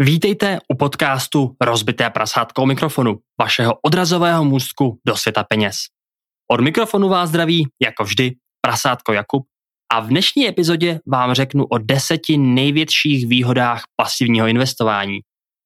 Vítejte u podcastu Rozbité prasátko mikrofonu, vašeho odrazového můstku do světa peněz. Od mikrofonu vás zdraví, jako vždy, prasátko Jakub a v dnešní epizodě vám řeknu o deseti největších výhodách pasivního investování.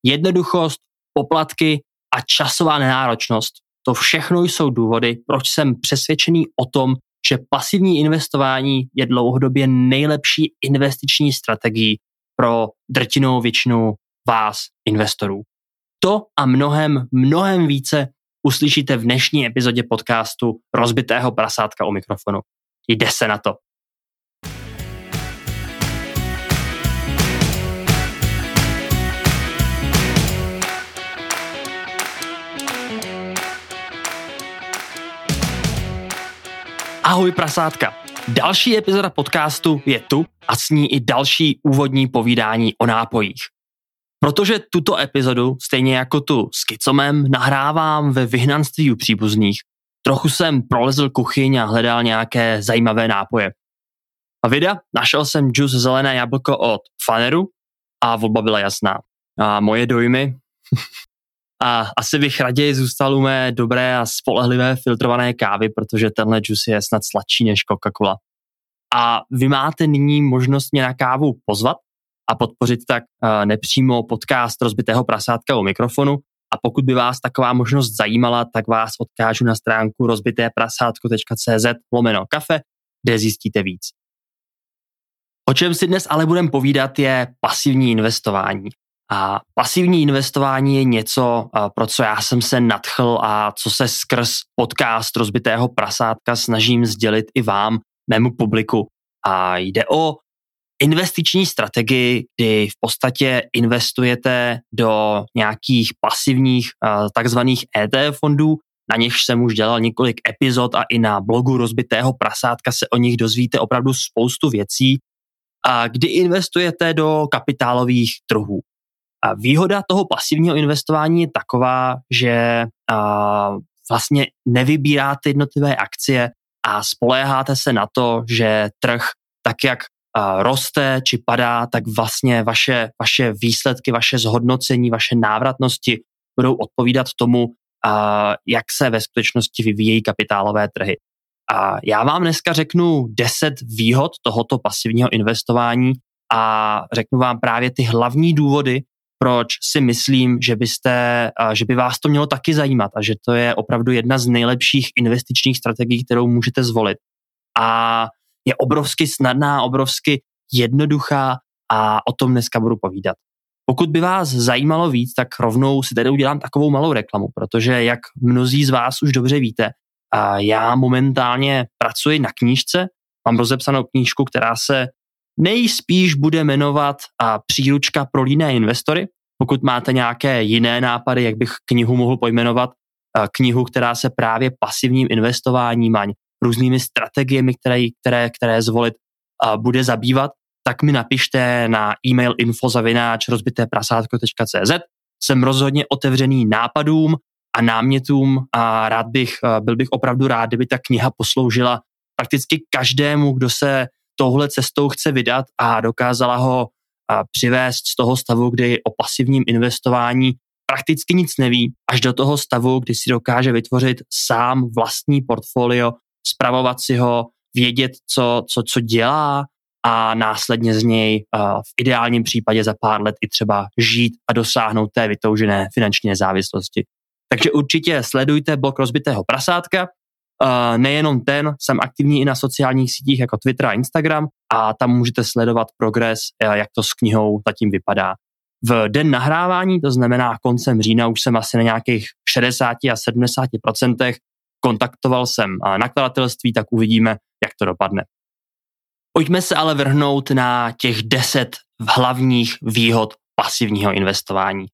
Jednoduchost, poplatky a časová nenáročnost. To všechno jsou důvody, proč jsem přesvědčený o tom, že pasivní investování je dlouhodobě nejlepší investiční strategií pro drtinou většinu vás, investorů. To a mnohem, mnohem více uslyšíte v dnešní epizodě podcastu Rozbitého prasátka u mikrofonu. Jde se na to. Ahoj prasátka. Další epizoda podcastu je tu a s ní i další úvodní povídání o nápojích. Protože tuto epizodu, stejně jako tu s Kicomem, nahrávám ve vyhnanství u příbuzných, trochu jsem prolezl kuchyň a hledal nějaké zajímavé nápoje. A vida, našel jsem džus zelené jablko od Faneru a volba byla jasná. A moje dojmy? a asi bych raději zůstal u mé dobré a spolehlivé filtrované kávy, protože tenhle džus je snad sladší než Coca-Cola. A vy máte nyní možnost mě na kávu pozvat, a podpořit tak eh, nepřímo podcast rozbitého prasátka u mikrofonu. A pokud by vás taková možnost zajímala, tak vás odkážu na stránku rozbitéprasátko.cz lomeno kafe, kde zjistíte víc. O čem si dnes ale budeme povídat je pasivní investování. A pasivní investování je něco, eh, pro co já jsem se nadchl a co se skrz podcast rozbitého prasátka snažím sdělit i vám, mému publiku. A jde o investiční strategii, kdy v podstatě investujete do nějakých pasivních takzvaných ETF fondů, na nichž jsem už dělal několik epizod a i na blogu rozbitého prasátka se o nich dozvíte opravdu spoustu věcí, a kdy investujete do kapitálových trhů. A výhoda toho pasivního investování je taková, že a, vlastně nevybíráte jednotlivé akcie a spoléháte se na to, že trh, tak jak roste či padá, tak vlastně vaše, vaše výsledky, vaše zhodnocení, vaše návratnosti budou odpovídat tomu, jak se ve skutečnosti vyvíjejí kapitálové trhy. A já vám dneska řeknu 10 výhod tohoto pasivního investování a řeknu vám právě ty hlavní důvody, proč si myslím, že, byste, že by vás to mělo taky zajímat a že to je opravdu jedna z nejlepších investičních strategií, kterou můžete zvolit. A je obrovsky snadná, obrovsky jednoduchá a o tom dneska budu povídat. Pokud by vás zajímalo víc, tak rovnou si tady udělám takovou malou reklamu, protože jak mnozí z vás už dobře víte, já momentálně pracuji na knížce, mám rozepsanou knížku, která se nejspíš bude jmenovat Příručka pro líné investory. Pokud máte nějaké jiné nápady, jak bych knihu mohl pojmenovat, knihu, která se právě pasivním investováním a různými strategiemi, které, které, které zvolit bude zabývat, tak mi napište na e-mail infozavináč. Jsem rozhodně otevřený nápadům a námětům a rád bych, byl bych opravdu rád, kdyby ta kniha posloužila prakticky každému, kdo se touhle cestou chce vydat a dokázala ho přivést z toho stavu, kdy o pasivním investování prakticky nic neví, až do toho stavu, kdy si dokáže vytvořit sám vlastní portfolio spravovat si ho, vědět, co, co, co dělá a následně z něj v ideálním případě za pár let i třeba žít a dosáhnout té vytoužené finanční nezávislosti. Takže určitě sledujte blog rozbitého prasátka. Nejenom ten, jsem aktivní i na sociálních sítích jako Twitter a Instagram a tam můžete sledovat progres, jak to s knihou zatím vypadá. V den nahrávání, to znamená koncem října, už jsem asi na nějakých 60 a 70 kontaktoval jsem nakladatelství, tak uvidíme, jak to dopadne. Pojďme se ale vrhnout na těch deset hlavních výhod pasivního investování.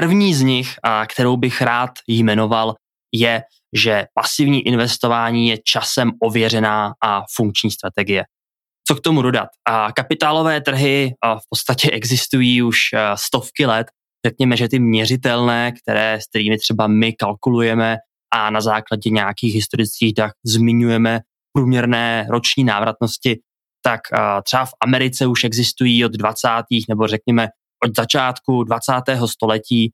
První z nich, kterou bych rád jmenoval, je, že pasivní investování je časem ověřená a funkční strategie. Co k tomu dodat? A kapitálové trhy v podstatě existují už stovky let. Řekněme, že ty měřitelné, které, s kterými třeba my kalkulujeme, a na základě nějakých historických dat zmiňujeme průměrné roční návratnosti, tak třeba v Americe už existují od 20. nebo řekněme od začátku 20. století.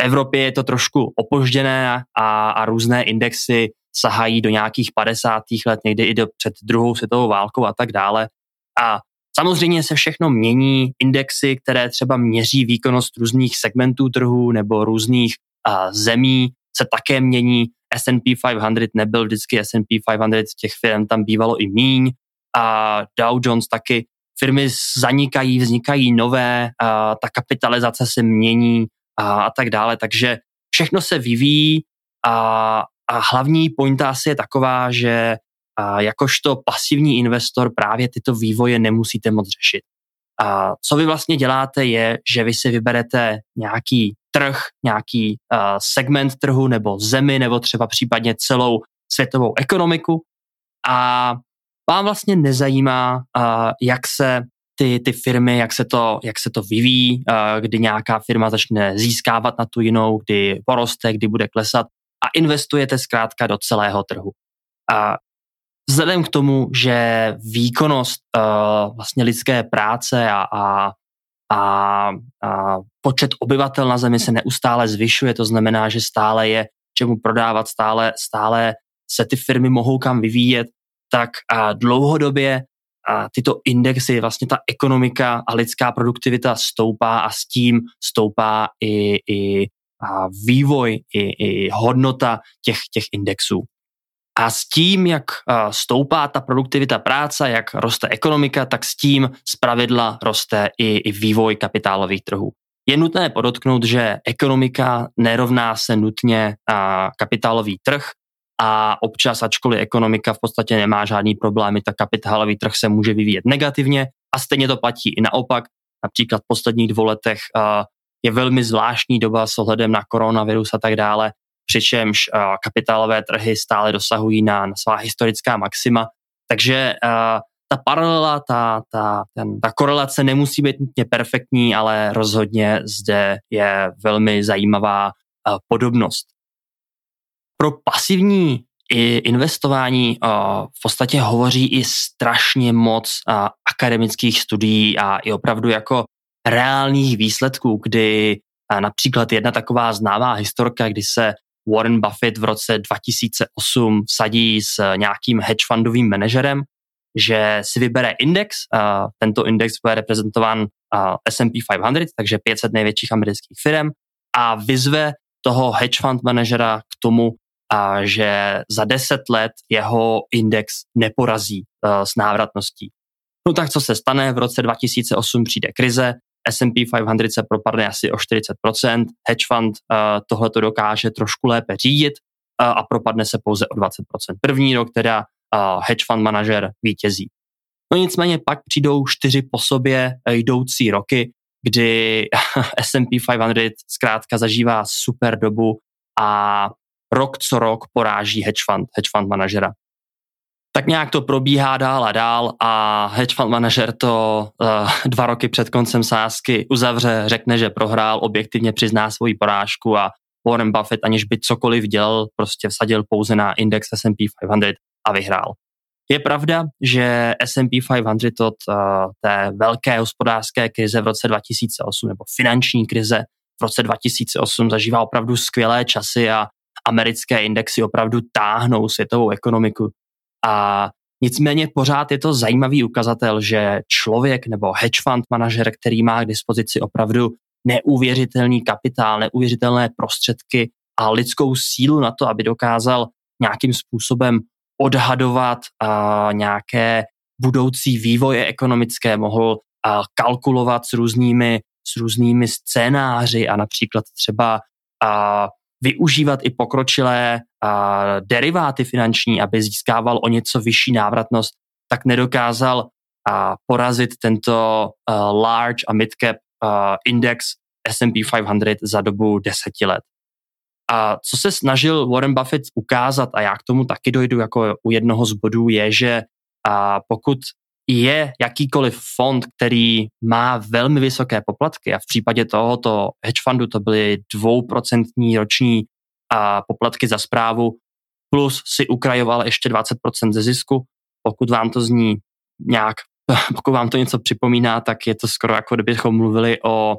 V Evropě je to trošku opožděné a, a různé indexy sahají do nějakých 50. let, někdy i do před druhou světovou válkou a tak dále. A samozřejmě se všechno mění, indexy, které třeba měří výkonnost různých segmentů trhu nebo různých a, zemí, se také mění. S&P 500 nebyl vždycky S&P 500, těch firm tam bývalo i míň a Dow Jones taky. Firmy zanikají, vznikají nové, a ta kapitalizace se mění a, a tak dále, takže všechno se vyvíjí a, a hlavní pointa asi je taková, že a jakožto pasivní investor právě tyto vývoje nemusíte moc řešit. A co vy vlastně děláte je, že vy si vyberete nějaký trh, nějaký uh, segment trhu nebo zemi nebo třeba případně celou světovou ekonomiku a vám vlastně nezajímá, uh, jak se ty, ty firmy, jak se to, jak se to vyvíjí, uh, kdy nějaká firma začne získávat na tu jinou, kdy poroste, kdy bude klesat a investujete zkrátka do celého trhu. A vzhledem k tomu, že výkonnost uh, vlastně lidské práce a, a, a, a počet obyvatel na Zemi se neustále zvyšuje, to znamená, že stále je čemu prodávat, stále, stále se ty firmy mohou kam vyvíjet, tak a dlouhodobě a tyto indexy, vlastně ta ekonomika a lidská produktivita stoupá a s tím stoupá i, i a vývoj, i, i hodnota těch, těch indexů. A s tím, jak stoupá ta produktivita práce, jak roste ekonomika, tak s tím zpravidla roste i, i vývoj kapitálových trhů. Je nutné podotknout, že ekonomika nerovná se nutně kapitálový trh a občas, ačkoliv ekonomika v podstatě nemá žádný problémy, tak kapitálový trh se může vyvíjet negativně a stejně to platí i naopak. Například v posledních dvou letech je velmi zvláštní doba s ohledem na koronavirus a tak dále, přičemž uh, kapitálové trhy stále dosahují na, na svá historická maxima. Takže uh, ta paralela, ta, ta, ten, ta korelace nemusí být nutně perfektní, ale rozhodně zde je velmi zajímavá uh, podobnost. Pro pasivní investování v podstatě hovoří i strašně moc akademických studií a i opravdu jako reálných výsledků, kdy například jedna taková známá historka, kdy se Warren Buffett v roce 2008 vsadí s nějakým hedge fundovým manažerem, že si vybere index, tento index bude reprezentován S&P 500, takže 500 největších amerických firm a vyzve toho hedge fund manažera k tomu, že za 10 let jeho index neporazí s návratností. No tak co se stane? V roce 2008 přijde krize, S&P 500 se propadne asi o 40%, hedge fund uh, tohle to dokáže trošku lépe řídit uh, a propadne se pouze o 20%. První rok teda uh, hedge fund manažer vítězí. No nicméně pak přijdou čtyři po sobě jdoucí roky, kdy S&P 500 zkrátka zažívá super dobu a rok co rok poráží hedge fund, hedge fund manažera tak nějak to probíhá dál a dál a hedge fund manažer to uh, dva roky před koncem sázky uzavře, řekne, že prohrál, objektivně přizná svoji porážku a Warren Buffett, aniž by cokoliv dělal, prostě vsadil pouze na index S&P 500 a vyhrál. Je pravda, že S&P 500 od uh, té velké hospodářské krize v roce 2008 nebo finanční krize v roce 2008 zažívá opravdu skvělé časy a americké indexy opravdu táhnou světovou ekonomiku a nicméně pořád je to zajímavý ukazatel, že člověk nebo hedge fund manažer, který má k dispozici opravdu neuvěřitelný kapitál, neuvěřitelné prostředky a lidskou sílu na to, aby dokázal nějakým způsobem odhadovat uh, nějaké budoucí vývoje ekonomické, mohl uh, kalkulovat s různými, s různými scénáři a například třeba uh, využívat i pokročilé deriváty finanční, aby získával o něco vyšší návratnost, tak nedokázal porazit tento large a mid-cap a, index S&P 500 za dobu deseti let. A co se snažil Warren Buffett ukázat, a já k tomu taky dojdu jako u jednoho z bodů, je, že pokud je jakýkoliv fond, který má velmi vysoké poplatky a v případě tohoto hedge fundu to byly dvouprocentní roční a poplatky za zprávu, plus si ukrajoval ještě 20% ze zisku. Pokud vám to zní nějak, pokud vám to něco připomíná, tak je to skoro jako kdybychom mluvili o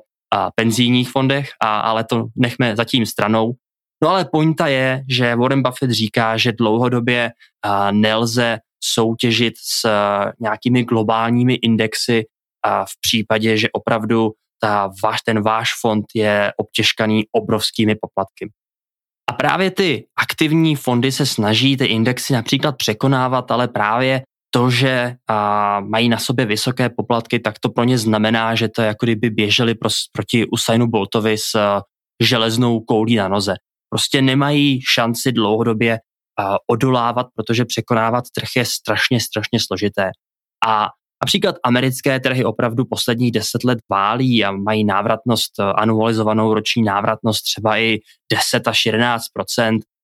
penzijních fondech, a, ale to nechme zatím stranou. No ale pointa je, že Warren Buffett říká, že dlouhodobě nelze soutěžit s nějakými globálními indexy a v případě, že opravdu ta ten váš fond je obtěžkaný obrovskými poplatky. A právě ty aktivní fondy se snaží ty indexy například překonávat, ale právě to, že a, mají na sobě vysoké poplatky, tak to pro ně znamená, že to je jako kdyby běželi pros, proti Usainu Boltovi s a, železnou koulí na noze. Prostě nemají šanci dlouhodobě odolávat, protože překonávat trh je strašně, strašně složité. A Například americké trhy opravdu posledních deset let válí a mají návratnost, eh, anualizovanou roční návratnost třeba i 10 až 11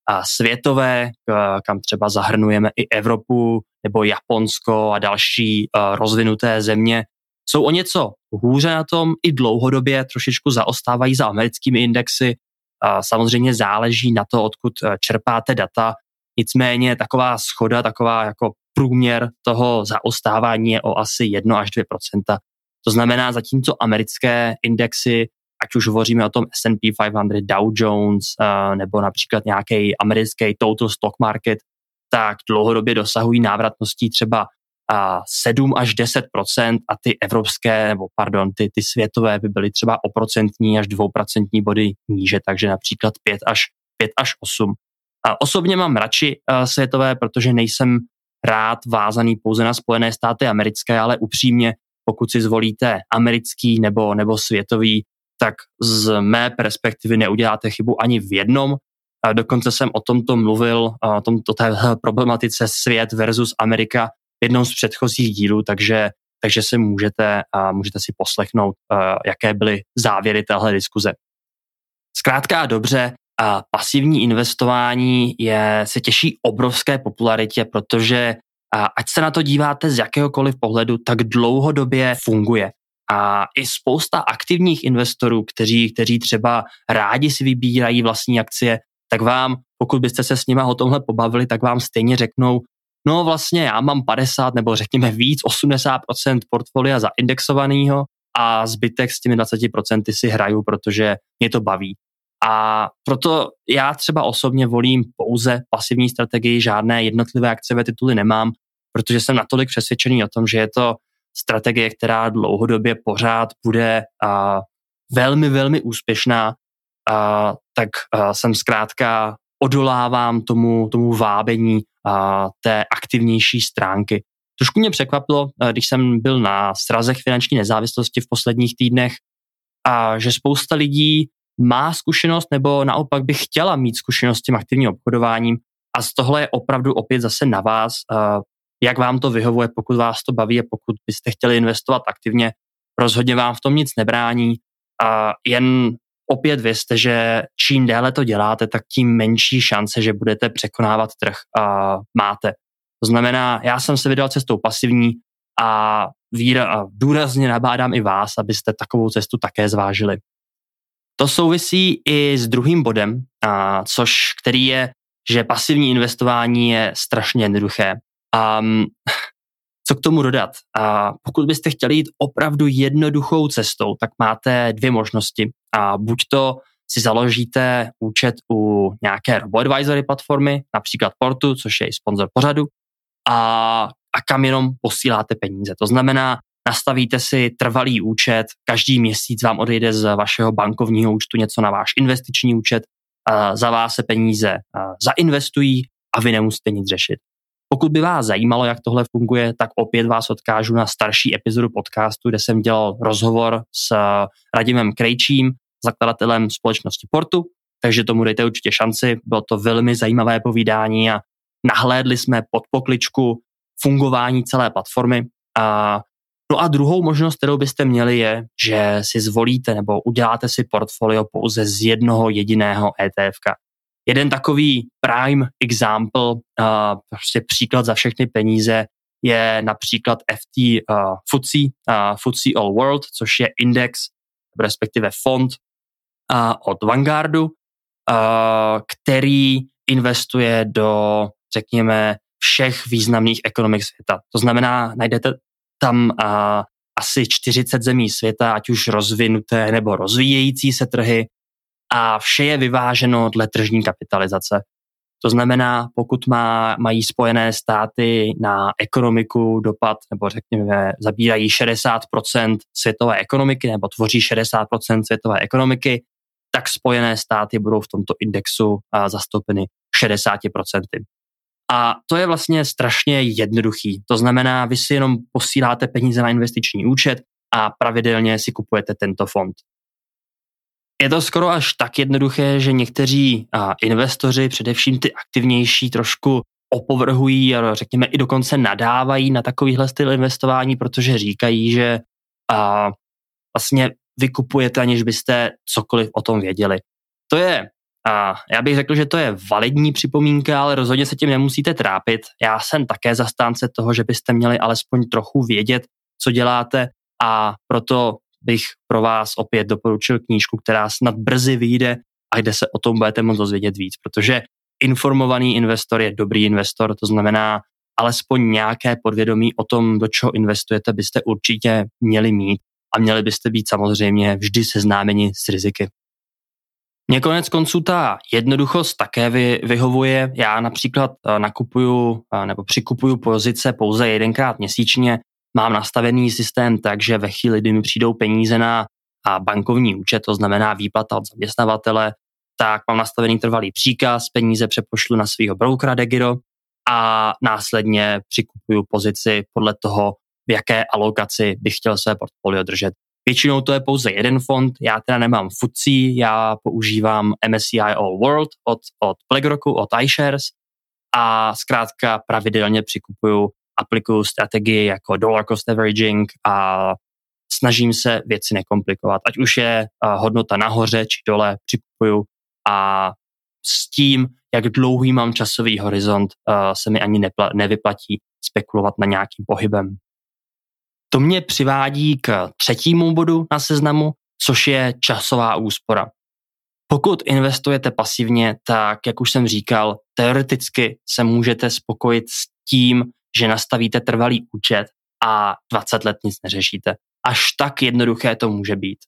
a světové, kam třeba zahrnujeme i Evropu nebo Japonsko a další eh, rozvinuté země, jsou o něco hůře na tom, i dlouhodobě trošičku zaostávají za americkými indexy. Samozřejmě záleží na to, odkud eh, čerpáte data, nicméně taková schoda, taková jako průměr toho zaostávání je o asi 1 až 2% To znamená, zatímco americké indexy, ať už hovoříme o tom S&P 500, Dow Jones uh, nebo například nějaký americký total stock market, tak dlouhodobě dosahují návratností třeba uh, 7 až 10% a ty evropské, nebo pardon, ty, ty světové by byly třeba o procentní až dvouprocentní body níže, takže například 5 až, 5 až 8. A osobně mám radši uh, světové, protože nejsem rád vázaný pouze na Spojené státy americké, ale upřímně, pokud si zvolíte americký nebo, nebo světový, tak z mé perspektivy neuděláte chybu ani v jednom. Dokonce jsem o tomto mluvil, o tomto té problematice svět versus Amerika v jednom z předchozích dílů, takže, takže si můžete, můžete si poslechnout, jaké byly závěry téhle diskuze. Zkrátka a dobře, pasivní investování je, se těší obrovské popularitě, protože ať se na to díváte z jakéhokoliv pohledu, tak dlouhodobě funguje. A i spousta aktivních investorů, kteří, kteří třeba rádi si vybírají vlastní akcie, tak vám, pokud byste se s nimi o tomhle pobavili, tak vám stejně řeknou, no vlastně já mám 50 nebo řekněme víc, 80% portfolia zaindexovaného a zbytek s těmi 20% si hraju, protože mě to baví. A proto já třeba osobně volím pouze pasivní strategii, žádné jednotlivé akciové tituly nemám, protože jsem natolik přesvědčený o tom, že je to strategie, která dlouhodobě pořád bude a, velmi, velmi úspěšná, a, tak a, jsem zkrátka odolávám tomu, tomu vábení a, té aktivnější stránky. Trošku mě překvapilo, když jsem byl na srazech finanční nezávislosti v posledních týdnech, a že spousta lidí má zkušenost nebo naopak by chtěla mít zkušenost s tím aktivním obchodováním a z tohle je opravdu opět zase na vás, uh, jak vám to vyhovuje, pokud vás to baví a pokud byste chtěli investovat aktivně, rozhodně vám v tom nic nebrání a jen opět vězte, že čím déle to děláte, tak tím menší šance, že budete překonávat trh uh, máte. To znamená, já jsem se vydal cestou pasivní a, víra, a důrazně nabádám i vás, abyste takovou cestu také zvážili. To souvisí i s druhým bodem, a, což který je, že pasivní investování je strašně jednoduché. A co k tomu dodat? A pokud byste chtěli jít opravdu jednoduchou cestou, tak máte dvě možnosti. A buď to si založíte účet u nějaké robo-advisory platformy, například Portu, což je i sponzor pořadu, a, a kam jenom posíláte peníze. To znamená, nastavíte si trvalý účet, každý měsíc vám odejde z vašeho bankovního účtu něco na váš investiční účet, za vás se peníze zainvestují a vy nemusíte nic řešit. Pokud by vás zajímalo, jak tohle funguje, tak opět vás odkážu na starší epizodu podcastu, kde jsem dělal rozhovor s Radimem Krejčím, zakladatelem společnosti Portu, takže tomu dejte určitě šanci. Bylo to velmi zajímavé povídání a nahlédli jsme pod pokličku fungování celé platformy. A No a druhou možnost, kterou byste měli, je, že si zvolíte nebo uděláte si portfolio pouze z jednoho jediného ETF. Jeden takový prime example, uh, prostě příklad za všechny peníze, je například FT uh, FTSE, uh, FTSE All World, což je index, respektive fond uh, od Vanguardu, uh, který investuje do, řekněme, všech významných ekonomik světa. To znamená, najdete tam uh, asi 40 zemí světa, ať už rozvinuté nebo rozvíjející se trhy a vše je vyváženo dle tržní kapitalizace. To znamená, pokud má, mají spojené státy na ekonomiku dopad, nebo řekněme, zabírají 60% světové ekonomiky, nebo tvoří 60% světové ekonomiky, tak spojené státy budou v tomto indexu zastoupeny 60%. A to je vlastně strašně jednoduchý. To znamená, vy si jenom posíláte peníze na investiční účet a pravidelně si kupujete tento fond. Je to skoro až tak jednoduché, že někteří investoři, především ty aktivnější, trošku opovrhují a řekněme i dokonce nadávají na takovýhle styl investování, protože říkají, že a, vlastně vykupujete, aniž byste cokoliv o tom věděli. To je, a já bych řekl, že to je validní připomínka, ale rozhodně se tím nemusíte trápit. Já jsem také zastánce toho, že byste měli alespoň trochu vědět, co děláte a proto bych pro vás opět doporučil knížku, která snad brzy vyjde a kde se o tom budete moct dozvědět víc, protože informovaný investor je dobrý investor, to znamená alespoň nějaké podvědomí o tom, do čeho investujete, byste určitě měli mít a měli byste být samozřejmě vždy seznámeni s riziky. Mně konec konců ta jednoduchost také vy, vyhovuje. Já například eh, nakupuju eh, nebo přikupuju pozice pouze jedenkrát měsíčně, mám nastavený systém tak, že ve chvíli, kdy mi přijdou peníze na a bankovní účet, to znamená výplata od zaměstnavatele, tak mám nastavený trvalý příkaz, peníze přepošlu na svého brokera Degiro a následně přikupuju pozici podle toho, v jaké alokaci bych chtěl své portfolio držet. Většinou to je pouze jeden fond, já teda nemám FTSE, já používám MSCI All World od, od BlackRocku, od iShares a zkrátka pravidelně přikupuju aplikuju strategii jako dollar cost averaging a snažím se věci nekomplikovat. Ať už je hodnota nahoře či dole, přikupuju a s tím, jak dlouhý mám časový horizont, se mi ani nepla- nevyplatí spekulovat na nějakým pohybem. To mě přivádí k třetímu bodu na seznamu, což je časová úspora. Pokud investujete pasivně, tak, jak už jsem říkal, teoreticky se můžete spokojit s tím, že nastavíte trvalý účet a 20 let nic neřešíte. Až tak jednoduché to může být.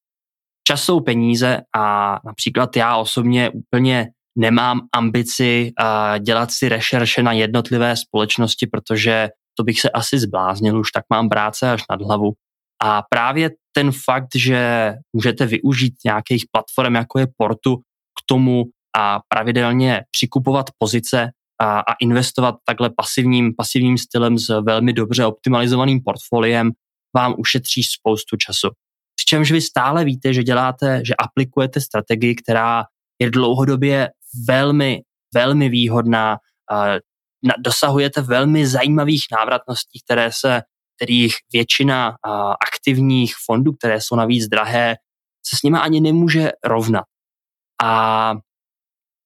Čas jsou peníze a například já osobně úplně nemám ambici uh, dělat si rešerše na jednotlivé společnosti, protože to bych se asi zbláznil, už tak mám práce až nad hlavu. A právě ten fakt, že můžete využít nějakých platform, jako je Portu, k tomu a pravidelně přikupovat pozice a, a investovat takhle pasivním, pasivním stylem s velmi dobře optimalizovaným portfoliem vám ušetří spoustu času. Přičemž vy stále víte, že děláte, že aplikujete strategii, která je dlouhodobě velmi, velmi výhodná, dosahujete velmi zajímavých návratností, které se, kterých většina aktivních fondů, které jsou navíc drahé, se s nimi ani nemůže rovnat. A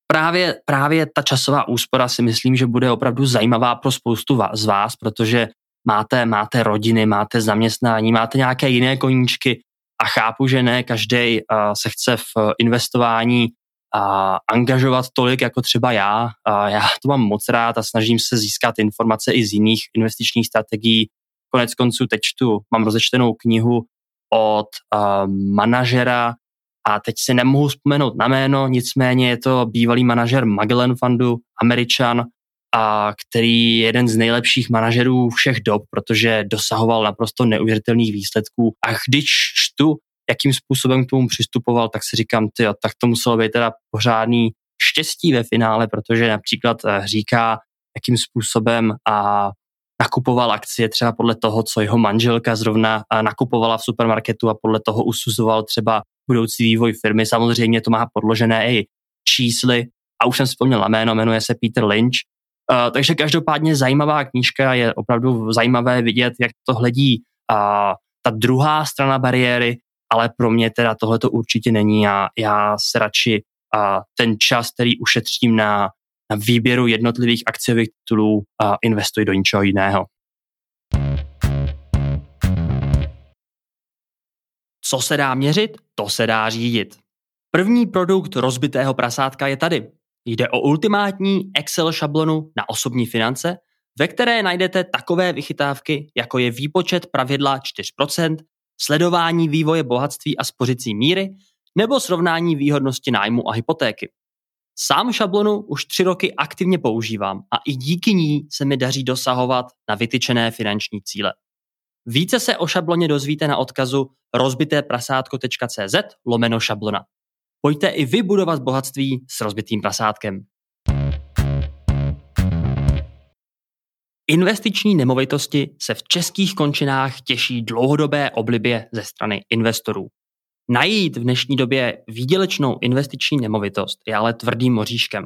právě, právě ta časová úspora si myslím, že bude opravdu zajímavá pro spoustu z vás, protože máte, máte rodiny, máte zaměstnání, máte nějaké jiné koníčky a chápu, že ne každý se chce v investování uh, angažovat tolik jako třeba já. Uh, já to mám moc rád a snažím se získat informace i z jiných investičních strategií. Konec konců teď čtu, mám rozečtenou knihu od uh, manažera a teď si nemohu vzpomenout na jméno, nicméně je to bývalý manažer Magellan Fundu, američan, a který je jeden z nejlepších manažerů všech dob, protože dosahoval naprosto neuvěřitelných výsledků. A když čtu, jakým způsobem k tomu přistupoval, tak si říkám, ty, tak to muselo být teda pořádný štěstí ve finále, protože například eh, říká, jakým způsobem a nakupoval akcie třeba podle toho, co jeho manželka zrovna eh, nakupovala v supermarketu a podle toho usuzoval třeba budoucí vývoj firmy. Samozřejmě to má podložené i čísly a už jsem vzpomněl na jméno, jmenuje se Peter Lynch. Uh, takže každopádně zajímavá knížka, je opravdu zajímavé vidět, jak to hledí ta druhá strana bariéry, ale pro mě teda tohle to určitě není a já se radši uh, ten čas, který ušetřím na, na výběru jednotlivých akciových titulů, uh, investuji do něčeho jiného. Co se dá měřit, to se dá řídit. První produkt rozbitého prasátka je tady. Jde o ultimátní Excel šablonu na osobní finance, ve které najdete takové vychytávky, jako je výpočet pravidla 4%, sledování vývoje bohatství a spořicí míry nebo srovnání výhodnosti nájmu a hypotéky. Sám šablonu už tři roky aktivně používám a i díky ní se mi daří dosahovat na vytyčené finanční cíle. Více se o šabloně dozvíte na odkazu rozbiteprasátko.cz lomeno šablona. Pojďte i vy budovat bohatství s rozbitým prasátkem. Investiční nemovitosti se v českých končinách těší dlouhodobé oblibě ze strany investorů. Najít v dnešní době výdělečnou investiční nemovitost je ale tvrdým moříškem.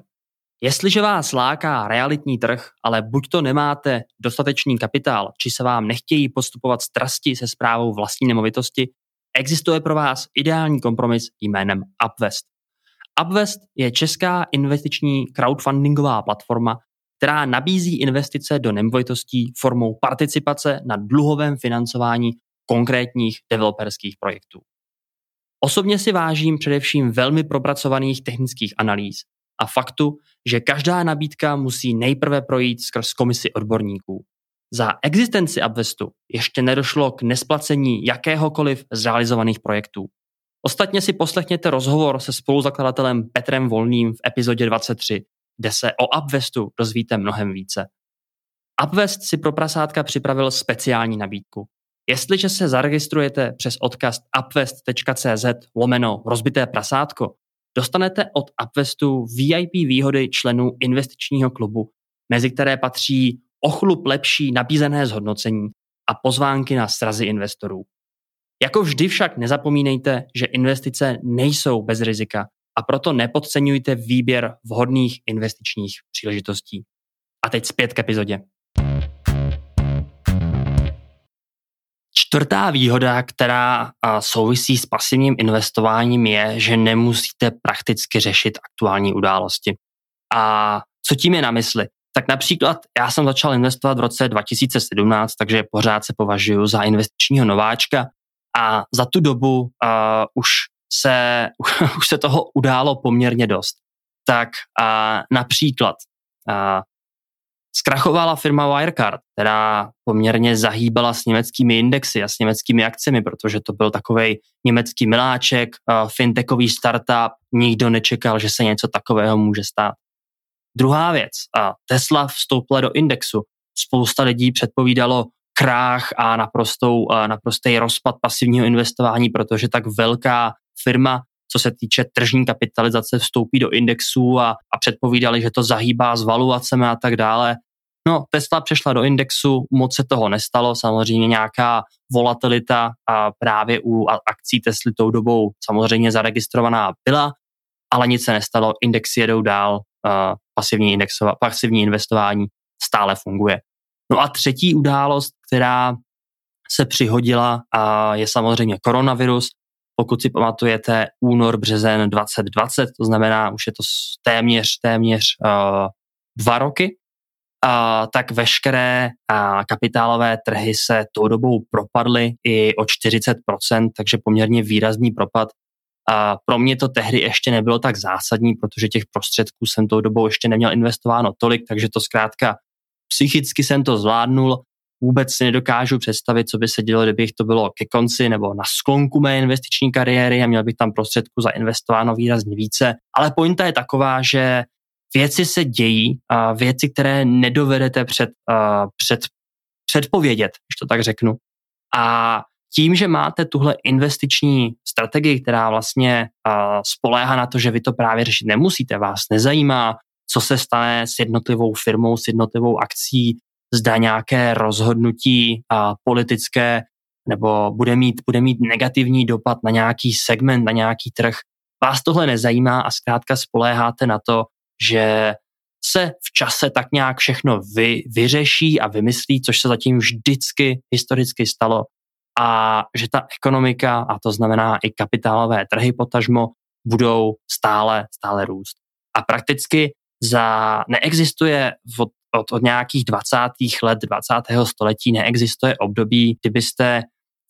Jestliže vás láká realitní trh, ale buď to nemáte dostatečný kapitál, či se vám nechtějí postupovat strasti se zprávou vlastní nemovitosti, existuje pro vás ideální kompromis jménem Upvest. Upvest je česká investiční crowdfundingová platforma, která nabízí investice do nemovitostí formou participace na dluhovém financování konkrétních developerských projektů. Osobně si vážím především velmi propracovaných technických analýz a faktu, že každá nabídka musí nejprve projít skrz komisi odborníků. Za existenci Upvestu ještě nedošlo k nesplacení jakéhokoliv z realizovaných projektů. Ostatně si poslechněte rozhovor se spoluzakladatelem Petrem Volným v epizodě 23, kde se o Upvestu dozvíte mnohem více. Upvest si pro prasátka připravil speciální nabídku. Jestliže se zaregistrujete přes odkaz upvest.cz lomeno rozbité prasátko, dostanete od Upvestu VIP výhody členů investičního klubu, mezi které patří ochlup lepší nabízené zhodnocení a pozvánky na srazy investorů. Jako vždy však nezapomínejte, že investice nejsou bez rizika a proto nepodceňujte výběr vhodných investičních příležitostí. A teď zpět k epizodě. Čtvrtá výhoda, která souvisí s pasivním investováním, je, že nemusíte prakticky řešit aktuální události. A co tím je na mysli? Tak například já jsem začal investovat v roce 2017, takže pořád se považuji za investičního nováčka a za tu dobu uh, už, se, už se toho událo poměrně dost. Tak uh, například uh, Zkrachovala firma Wirecard, která poměrně zahýbala s německými indexy a s německými akcemi, protože to byl takový německý miláček, fintechový startup, nikdo nečekal, že se něco takového může stát. Druhá věc, Tesla vstoupila do indexu. Spousta lidí předpovídalo krách a naprostou, naprostý rozpad pasivního investování, protože tak velká firma, co se týče tržní kapitalizace, vstoupí do indexu a, a předpovídali, že to zahýbá s valuacemi a tak dále. No, Tesla přešla do indexu, moc se toho nestalo, samozřejmě nějaká volatilita a právě u akcí Tesly tou dobou samozřejmě zaregistrovaná byla, ale nic se nestalo, indexy jedou dál, pasivní, indexova, pasivní investování stále funguje. No a třetí událost, která se přihodila, a je samozřejmě koronavirus. Pokud si pamatujete, únor, březen 2020, to znamená, už je to téměř, téměř uh, dva roky, a, tak veškeré a, kapitálové trhy se tou dobou propadly i o 40%, takže poměrně výrazný propad. A pro mě to tehdy ještě nebylo tak zásadní, protože těch prostředků jsem tou dobou ještě neměl investováno tolik, takže to zkrátka psychicky jsem to zvládnul. Vůbec si nedokážu představit, co by se dělo, kdybych to bylo ke konci nebo na sklonku mé investiční kariéry a měl bych tam prostředku zainvestováno výrazně více. Ale pointa je taková, že věci se dějí, a věci, které nedovedete před, před, předpovědět, když to tak řeknu. A tím, že máte tuhle investiční strategii, která vlastně spoléhá na to, že vy to právě řešit nemusíte, vás nezajímá, co se stane s jednotlivou firmou, s jednotlivou akcí, zda nějaké rozhodnutí uh, politické nebo bude mít, bude mít negativní dopad na nějaký segment, na nějaký trh. Vás tohle nezajímá a zkrátka spoléháte na to, že se v čase tak nějak všechno vy, vyřeší a vymyslí, což se zatím vždycky historicky stalo a že ta ekonomika, a to znamená i kapitálové trhy potažmo, budou stále, stále růst. A prakticky za neexistuje od, od, od nějakých 20. let 20. století neexistuje období, kdybyste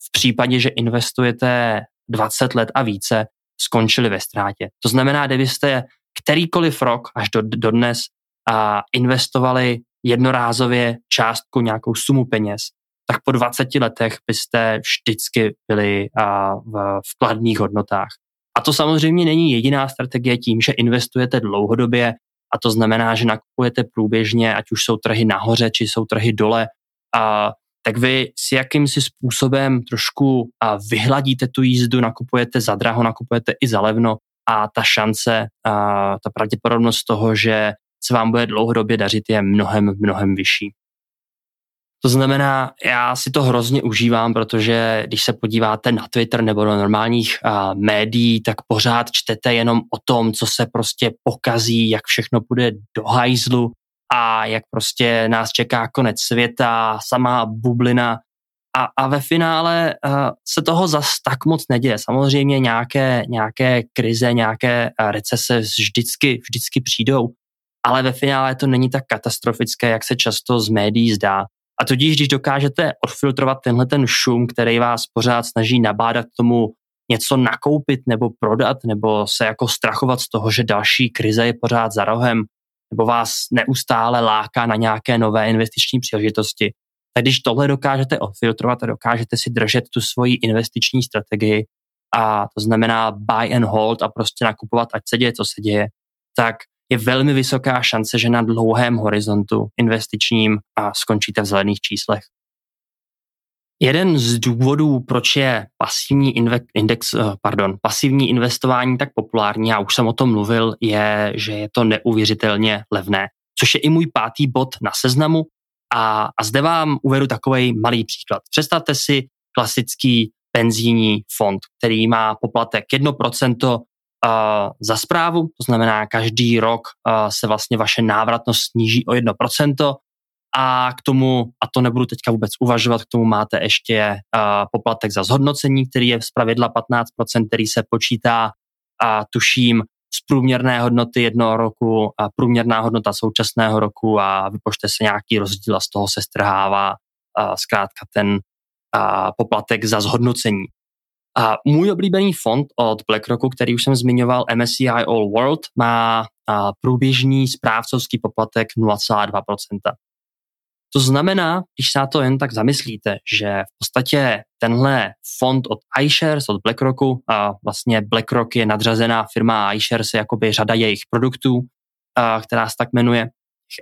v případě, že investujete 20 let a více, skončili ve ztrátě. To znamená, kdybyste kterýkoliv rok až do, do dnes a investovali jednorázově částku, nějakou sumu peněz, tak po 20 letech byste vždycky byli v, v kladných hodnotách. A to samozřejmě není jediná strategie tím, že investujete dlouhodobě a to znamená, že nakupujete průběžně, ať už jsou trhy nahoře, či jsou trhy dole, a tak vy si jakýmsi způsobem trošku a vyhladíte tu jízdu, nakupujete za draho, nakupujete i za levno a ta šance, a ta pravděpodobnost toho, že se vám bude dlouhodobě dařit, je mnohem, mnohem vyšší. To znamená, já si to hrozně užívám, protože když se podíváte na Twitter nebo do normálních a, médií, tak pořád čtete jenom o tom, co se prostě pokazí, jak všechno bude do hajzlu a jak prostě nás čeká konec světa, samá bublina. A, a ve finále a, se toho zas tak moc neděje. Samozřejmě nějaké, nějaké krize, nějaké recese vždycky, vždycky přijdou, ale ve finále to není tak katastrofické, jak se často z médií zdá. A tudíž, když dokážete odfiltrovat tenhle ten šum, který vás pořád snaží nabádat k tomu něco nakoupit nebo prodat, nebo se jako strachovat z toho, že další krize je pořád za rohem, nebo vás neustále láká na nějaké nové investiční příležitosti, tak když tohle dokážete odfiltrovat a dokážete si držet tu svoji investiční strategii, a to znamená buy and hold a prostě nakupovat, ať se děje, co se děje, tak je velmi vysoká šance, že na dlouhém horizontu investičním a skončíte v zelených číslech. Jeden z důvodů, proč je pasivní, index, eh, pardon, pasivní investování tak populární, já už jsem o tom mluvil, je, že je to neuvěřitelně levné, což je i můj pátý bod na seznamu. A, a zde vám uvedu takový malý příklad. Představte si klasický penzijní fond, který má poplatek 1% uh, za zprávu, to znamená každý rok se vlastně vaše návratnost sníží o 1% a k tomu, a to nebudu teďka vůbec uvažovat, k tomu máte ještě poplatek za zhodnocení, který je z pravidla 15%, který se počítá a tuším z průměrné hodnoty jednoho roku a průměrná hodnota současného roku a vypočte se nějaký rozdíl a z toho se strhává uh, zkrátka ten a poplatek za zhodnocení. A můj oblíbený fond od BlackRocku, který už jsem zmiňoval, MSCI All World, má průběžný správcovský poplatek 0,2%. To znamená, když se na to jen tak zamyslíte, že v podstatě tenhle fond od iShares, od BlackRocku, a vlastně BlackRock je nadřazená firma iShares, jakoby řada jejich produktů, a která se tak jmenuje,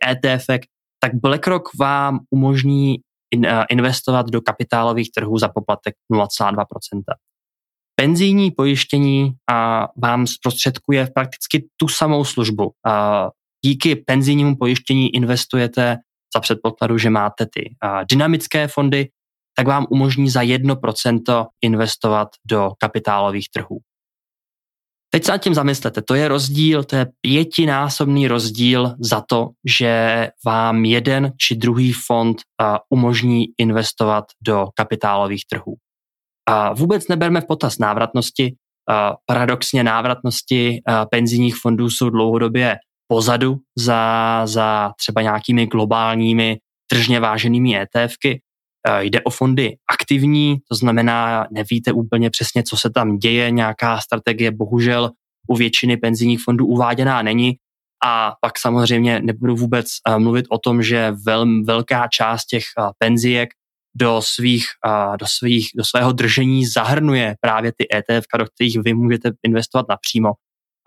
ETF, tak BlackRock vám umožní investovat do kapitálových trhů za poplatek 0,2% penzijní pojištění a vám zprostředkuje prakticky tu samou službu. A díky penzijnímu pojištění investujete za předpokladu, že máte ty dynamické fondy, tak vám umožní za 1% investovat do kapitálových trhů. Teď se nad tím zamyslete, to je rozdíl, to je pětinásobný rozdíl za to, že vám jeden či druhý fond umožní investovat do kapitálových trhů. A vůbec neberme v potaz návratnosti. Paradoxně návratnosti penzijních fondů jsou dlouhodobě pozadu za, za třeba nějakými globálními tržně váženými ETFky. Jde o fondy aktivní, to znamená, nevíte úplně přesně, co se tam děje, nějaká strategie bohužel u většiny penzijních fondů uváděná není. A pak samozřejmě nebudu vůbec mluvit o tom, že vel, velká část těch penzijek do, svých, do, svých, do svého držení zahrnuje právě ty ETF, do kterých vy můžete investovat napřímo.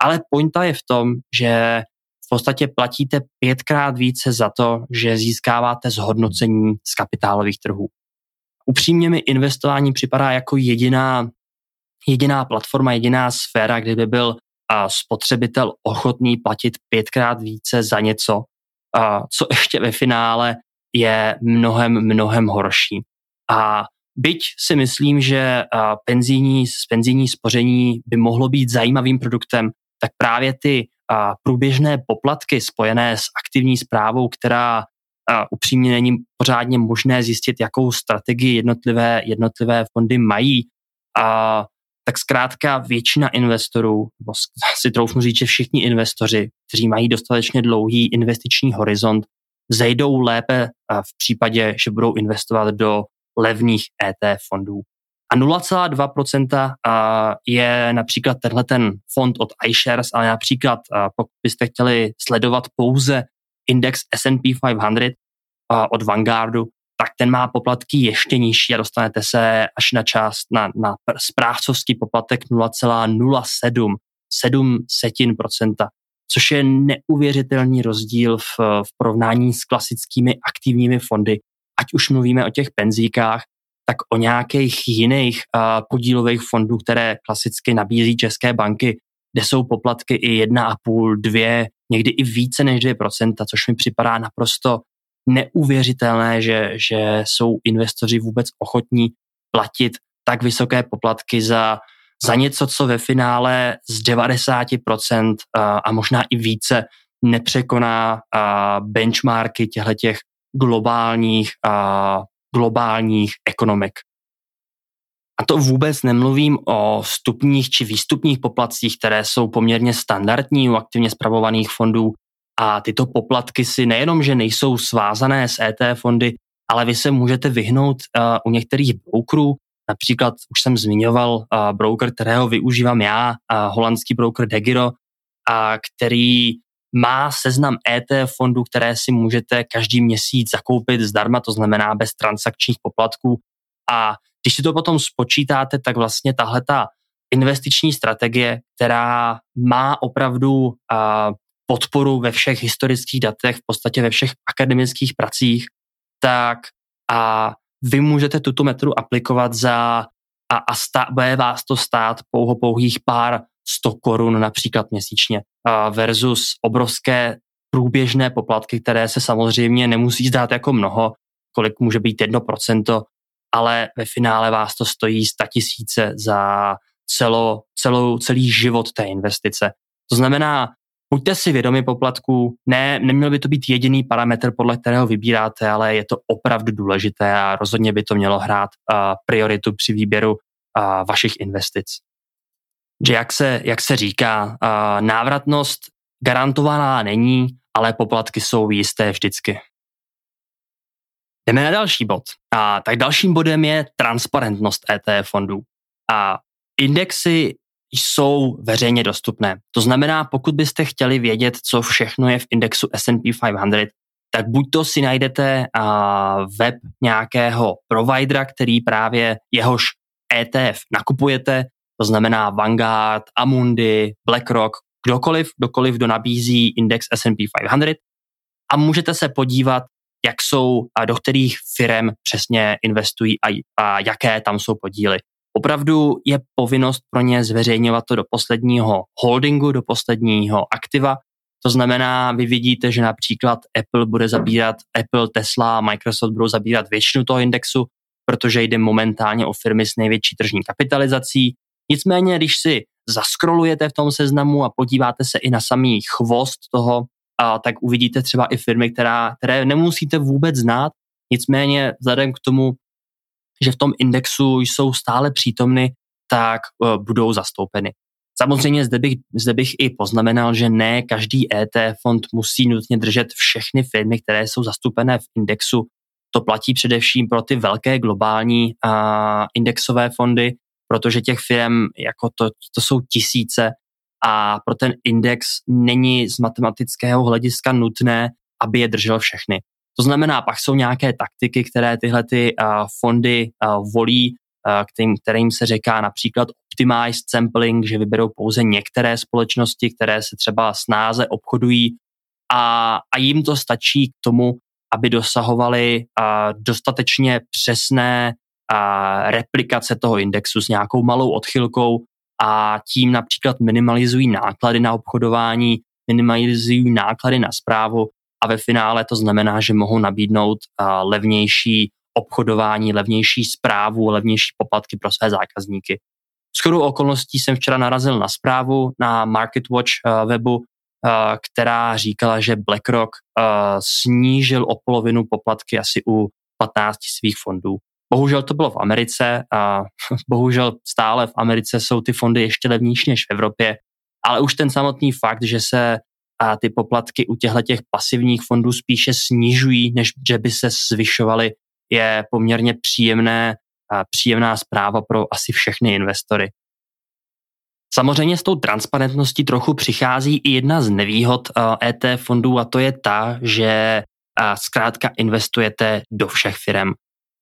Ale pointa je v tom, že v podstatě platíte pětkrát více za to, že získáváte zhodnocení z kapitálových trhů. Upřímně mi investování připadá jako jediná, jediná platforma, jediná sféra, kde by byl a spotřebitel ochotný platit pětkrát více za něco, a co ještě ve finále je mnohem, mnohem horší. A byť si myslím, že penzijní, penzijní spoření by mohlo být zajímavým produktem, tak právě ty průběžné poplatky spojené s aktivní zprávou, která upřímně není pořádně možné zjistit, jakou strategii jednotlivé, jednotlivé fondy mají, a tak zkrátka většina investorů, si troufnu říct, že všichni investoři, kteří mají dostatečně dlouhý investiční horizont, zejdou lépe v případě, že budou investovat do levných ETF fondů. A 0,2% je například tenhle ten fond od iShares, ale například pokud byste chtěli sledovat pouze index S&P 500 od Vanguardu, tak ten má poplatky ještě nižší a dostanete se až na část na, na správcovský poplatek 0,07 7 setin procenta, což je neuvěřitelný rozdíl v, v porovnání s klasickými aktivními fondy. Ať už mluvíme o těch penzíkách, tak o nějakých jiných uh, podílových fondů, které klasicky nabízí české banky, kde jsou poplatky i 1,5, 2, někdy i více než 2%, což mi připadá naprosto neuvěřitelné, že, že jsou investoři vůbec ochotní platit tak vysoké poplatky za, za něco, co ve finále z 90% a možná i více nepřekoná benchmarky těchto globálních, globálních ekonomik. A to vůbec nemluvím o vstupních či výstupních poplatcích, které jsou poměrně standardní u aktivně spravovaných fondů. A tyto poplatky si nejenom, že nejsou svázané s ET fondy, ale vy se můžete vyhnout uh, u některých brokerů. Například už jsem zmiňoval uh, broker, kterého využívám já, uh, holandský broker Degiro, uh, který má seznam ET fondů, které si můžete každý měsíc zakoupit zdarma, to znamená bez transakčních poplatků. A když si to potom spočítáte, tak vlastně tahle ta investiční strategie, která má opravdu uh, podporu ve všech historických datech, v podstatě ve všech akademických pracích, tak a vy můžete tuto metodu aplikovat za a, a stá, bude vás to stát pouho pouhých pár 100 korun například měsíčně versus obrovské průběžné poplatky, které se samozřejmě nemusí zdát jako mnoho, kolik může být 1%, ale ve finále vás to stojí 100 tisíce za celo, celou, celý život té investice. To znamená, buďte si vědomi poplatků, ne, neměl by to být jediný parametr, podle kterého vybíráte, ale je to opravdu důležité a rozhodně by to mělo hrát uh, prioritu při výběru uh, vašich investic. Že jak se, jak se říká, uh, návratnost garantovaná není, ale poplatky jsou jisté vždycky. Jdeme na další bod. A tak dalším bodem je transparentnost ETF fondů. A indexy jsou veřejně dostupné. To znamená, pokud byste chtěli vědět, co všechno je v indexu S&P 500, tak buď to si najdete web nějakého providera, který právě jehož ETF nakupujete, to znamená Vanguard, Amundi, BlackRock, kdokoliv, kdokoliv, kdo nabízí index S&P 500 a můžete se podívat, jak jsou a do kterých firm přesně investují a, a jaké tam jsou podíly. Opravdu je povinnost pro ně zveřejňovat to do posledního holdingu, do posledního aktiva. To znamená, vy vidíte, že například Apple bude zabírat, Apple, Tesla, Microsoft budou zabírat většinu toho indexu, protože jde momentálně o firmy s největší tržní kapitalizací. Nicméně, když si zaskrolujete v tom seznamu a podíváte se i na samý chvost toho, a tak uvidíte třeba i firmy, která, které nemusíte vůbec znát, nicméně vzhledem k tomu, že v tom indexu jsou stále přítomny, tak uh, budou zastoupeny. Samozřejmě zde bych, zde bych i poznamenal, že ne každý ET fond musí nutně držet všechny firmy, které jsou zastoupené v indexu. To platí především pro ty velké globální uh, indexové fondy, protože těch firm jako to, to jsou tisíce a pro ten index není z matematického hlediska nutné, aby je držel všechny. To znamená, pak jsou nějaké taktiky, které tyhle ty uh, fondy uh, volí, uh, kterým, kterým se říká například optimized sampling, že vyberou pouze některé společnosti, které se třeba snáze obchodují. A, a jim to stačí k tomu, aby dosahovali dostatečně přesné replikace toho indexu s nějakou malou odchylkou a tím například minimalizují náklady na obchodování, minimalizují náklady na zprávu a ve finále to znamená, že mohou nabídnout levnější obchodování, levnější zprávu, levnější poplatky pro své zákazníky. Shodou okolností jsem včera narazil na zprávu na MarketWatch webu, která říkala, že BlackRock snížil o polovinu poplatky asi u 15 svých fondů. Bohužel to bylo v Americe a bohužel stále v Americe jsou ty fondy ještě levnější než v Evropě, ale už ten samotný fakt, že se a ty poplatky u těchto těch pasivních fondů spíše snižují, než že by se zvyšovaly, je poměrně příjemné, a příjemná zpráva pro asi všechny investory. Samozřejmě s tou transparentností trochu přichází i jedna z nevýhod ETF fondů a to je ta, že a zkrátka investujete do všech firm.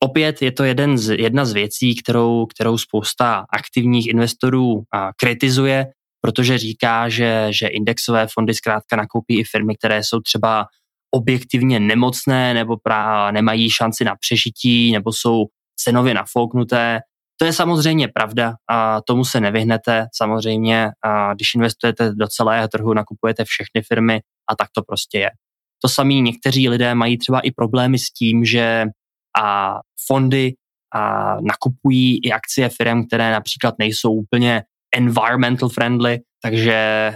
Opět je to jeden z, jedna z věcí, kterou, kterou spousta aktivních investorů a, kritizuje, protože říká, že, že indexové fondy zkrátka nakoupí i firmy, které jsou třeba objektivně nemocné nebo pra, nemají šanci na přežití nebo jsou cenově nafouknuté. To je samozřejmě pravda a tomu se nevyhnete. Samozřejmě, a když investujete do celého trhu, nakupujete všechny firmy a tak to prostě je. To samý někteří lidé mají třeba i problémy s tím, že a fondy a nakupují i akcie firm, které například nejsou úplně environmental friendly, takže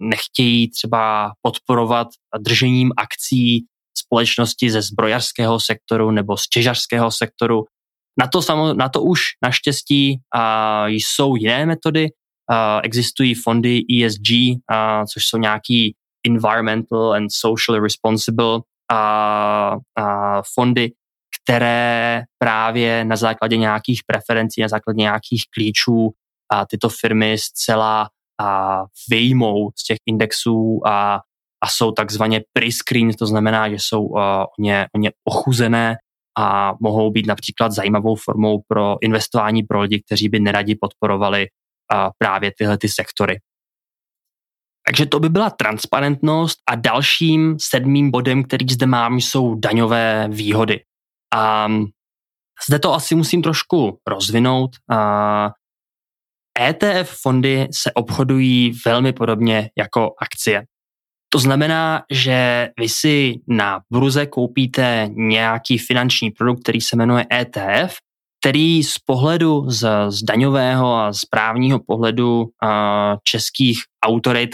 nechtějí třeba podporovat držením akcí společnosti ze zbrojařského sektoru nebo z těžařského sektoru. Na to, samo, na to už naštěstí a, jsou jiné metody. A, existují fondy ESG, a, což jsou nějaký environmental and socially responsible a, a fondy, které právě na základě nějakých preferencí, na základě nějakých klíčů a tyto firmy zcela a vyjmou z těch indexů a, a jsou takzvaně pre-screen, to znamená, že jsou o, ně, o ně ochuzené a mohou být například zajímavou formou pro investování pro lidi, kteří by neradi podporovali právě tyhle ty sektory. Takže to by byla transparentnost a dalším sedmým bodem, který zde mám, jsou daňové výhody. A zde to asi musím trošku rozvinout. A ETF fondy se obchodují velmi podobně jako akcie. To znamená, že vy si na burze koupíte nějaký finanční produkt, který se jmenuje ETF, který z pohledu z, z daňového a z právního pohledu uh, českých autorit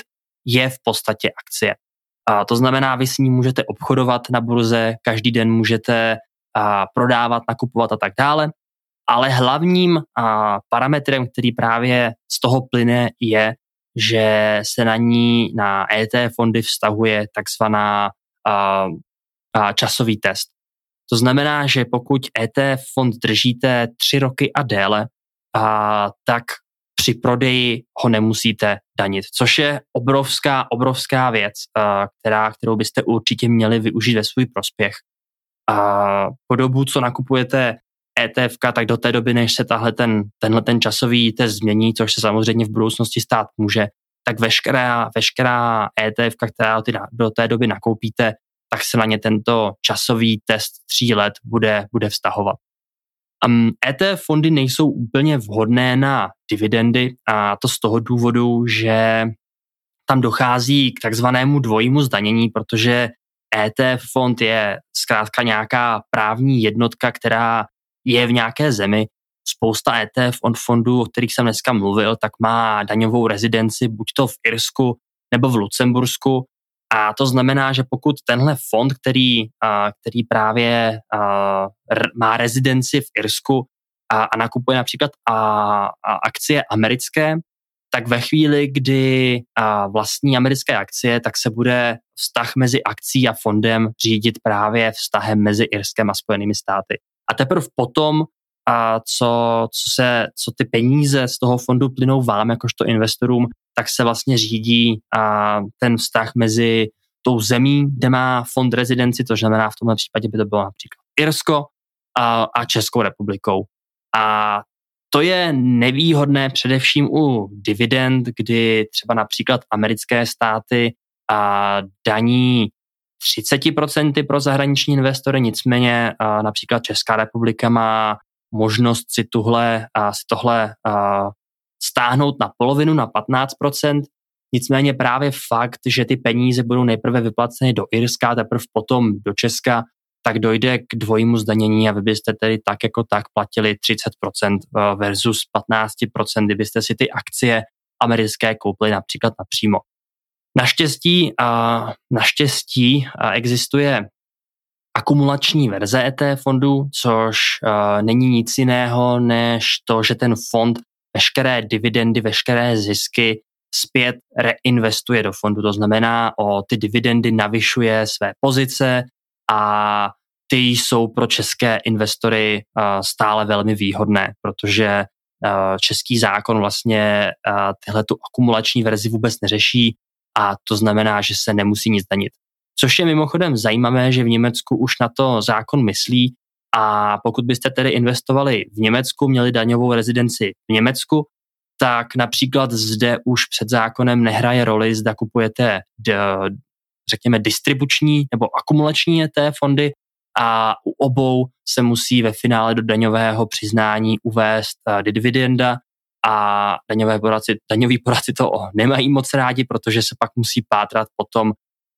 je v podstatě akcie. A to znamená, vy s ní můžete obchodovat na burze, každý den můžete a, prodávat, nakupovat a tak dále. Ale hlavním a, parametrem, který právě z toho plyne, je, že se na ní, na ETF fondy vztahuje takzvaná a, a, časový test. To znamená, že pokud ETF fond držíte tři roky a déle, a, tak při prodeji ho nemusíte danit, což je obrovská, obrovská věc, která, kterou byste určitě měli využít ve svůj prospěch. A po dobu, co nakupujete ETF, tak do té doby, než se tahle ten, tenhle ten časový test změní, což se samozřejmě v budoucnosti stát může, tak veškerá, veškerá ETF, která do té doby nakoupíte, tak se na ně tento časový test tří let bude, bude vztahovat. Um, ETF fondy nejsou úplně vhodné na dividendy a to z toho důvodu, že tam dochází k takzvanému dvojímu zdanění, protože ETF fond je zkrátka nějaká právní jednotka, která je v nějaké zemi. Spousta ETF on fondů, o kterých jsem dneska mluvil, tak má daňovou rezidenci buď to v Irsku nebo v Lucembursku. A to znamená, že pokud tenhle fond, který, který právě má rezidenci v Irsku a, a nakupuje například a, a akcie americké, tak ve chvíli, kdy vlastní americké akcie, tak se bude vztah mezi akcí a fondem řídit právě vztahem mezi Irskem a Spojenými státy. A teprve potom, a co, co, se, co ty peníze z toho fondu plynou vám, jakožto investorům, tak se vlastně řídí a, ten vztah mezi tou zemí, kde má fond rezidenci, to znamená v tomhle případě by to bylo například Irsko a, a Českou republikou. A to je nevýhodné především u dividend, kdy třeba například americké státy a daní 30% pro zahraniční investory, nicméně například Česká republika má možnost si, tuhle, si tohle stáhnout na polovinu, na 15%, nicméně právě fakt, že ty peníze budou nejprve vyplaceny do Irska, teprve potom do Česka, tak dojde k dvojímu zdanění a vy byste tedy tak jako tak platili 30% eh, versus 15%, kdybyste si ty akcie americké koupili například napřímo. Naštěstí, naštěstí existuje akumulační verze ETF fondu, což není nic jiného, než to, že ten fond veškeré dividendy, veškeré zisky zpět reinvestuje do fondu. To znamená, o ty dividendy navyšuje své pozice a ty jsou pro české investory stále velmi výhodné, protože český zákon vlastně tyhle tu akumulační verzi vůbec neřeší a to znamená, že se nemusí nic danit. Což je mimochodem zajímavé, že v Německu už na to zákon myslí a pokud byste tedy investovali v Německu, měli daňovou rezidenci v Německu, tak například zde už před zákonem nehraje roli, zda kupujete řekněme distribuční nebo akumulační ETF fondy a u obou se musí ve finále do daňového přiznání uvést uh, dividenda a daňové poradci, daňoví poradci to nemají moc rádi, protože se pak musí pátrat potom,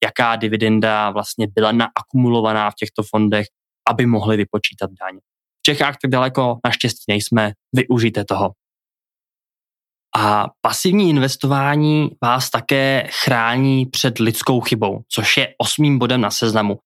jaká dividenda vlastně byla naakumulovaná v těchto fondech, aby mohli vypočítat daň. V Čechách tak daleko naštěstí nejsme, využijte toho. A pasivní investování vás také chrání před lidskou chybou, což je osmým bodem na seznamu.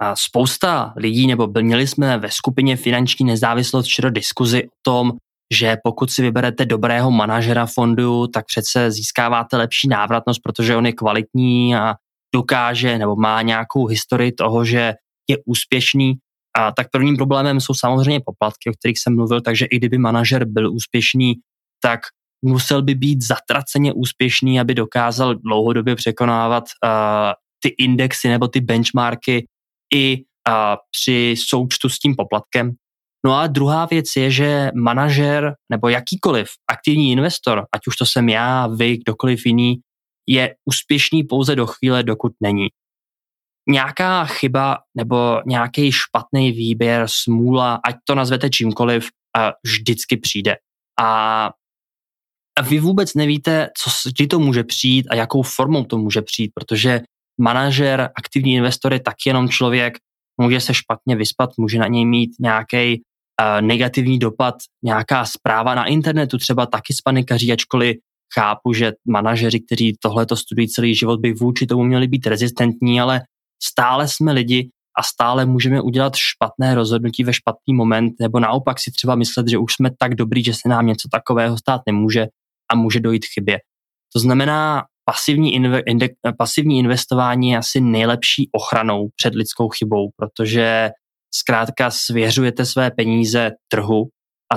A spousta lidí, nebo měli jsme ve skupině finanční nezávislost včera diskuzi o tom, že pokud si vyberete dobrého manažera fondu, tak přece získáváte lepší návratnost, protože on je kvalitní a dokáže nebo má nějakou historii toho, že je úspěšný. A tak prvním problémem jsou samozřejmě poplatky, o kterých jsem mluvil, takže i kdyby manažer byl úspěšný, tak musel by být zatraceně úspěšný, aby dokázal dlouhodobě překonávat uh, ty indexy nebo ty benchmarky i uh, při součtu s tím poplatkem. No a druhá věc je, že manažer nebo jakýkoliv aktivní investor, ať už to jsem já, vy, kdokoliv jiný, je úspěšný pouze do chvíle, dokud není. Nějaká chyba nebo nějaký špatný výběr, smůla, ať to nazvete čímkoliv, vždycky přijde. A vy vůbec nevíte, co, kdy to může přijít a jakou formou to může přijít, protože manažer, aktivní investor je tak jenom člověk, může se špatně vyspat, může na něj mít nějaký negativní dopad, nějaká zpráva na internetu třeba taky spanikaří, ačkoliv chápu, že manažeři, kteří tohleto studují celý život, by vůči tomu měli být rezistentní, ale stále jsme lidi a stále můžeme udělat špatné rozhodnutí ve špatný moment, nebo naopak si třeba myslet, že už jsme tak dobrý, že se nám něco takového stát nemůže a může dojít chybě. To znamená, pasivní, inve, inde, pasivní investování je asi nejlepší ochranou před lidskou chybou, protože zkrátka svěřujete své peníze trhu a,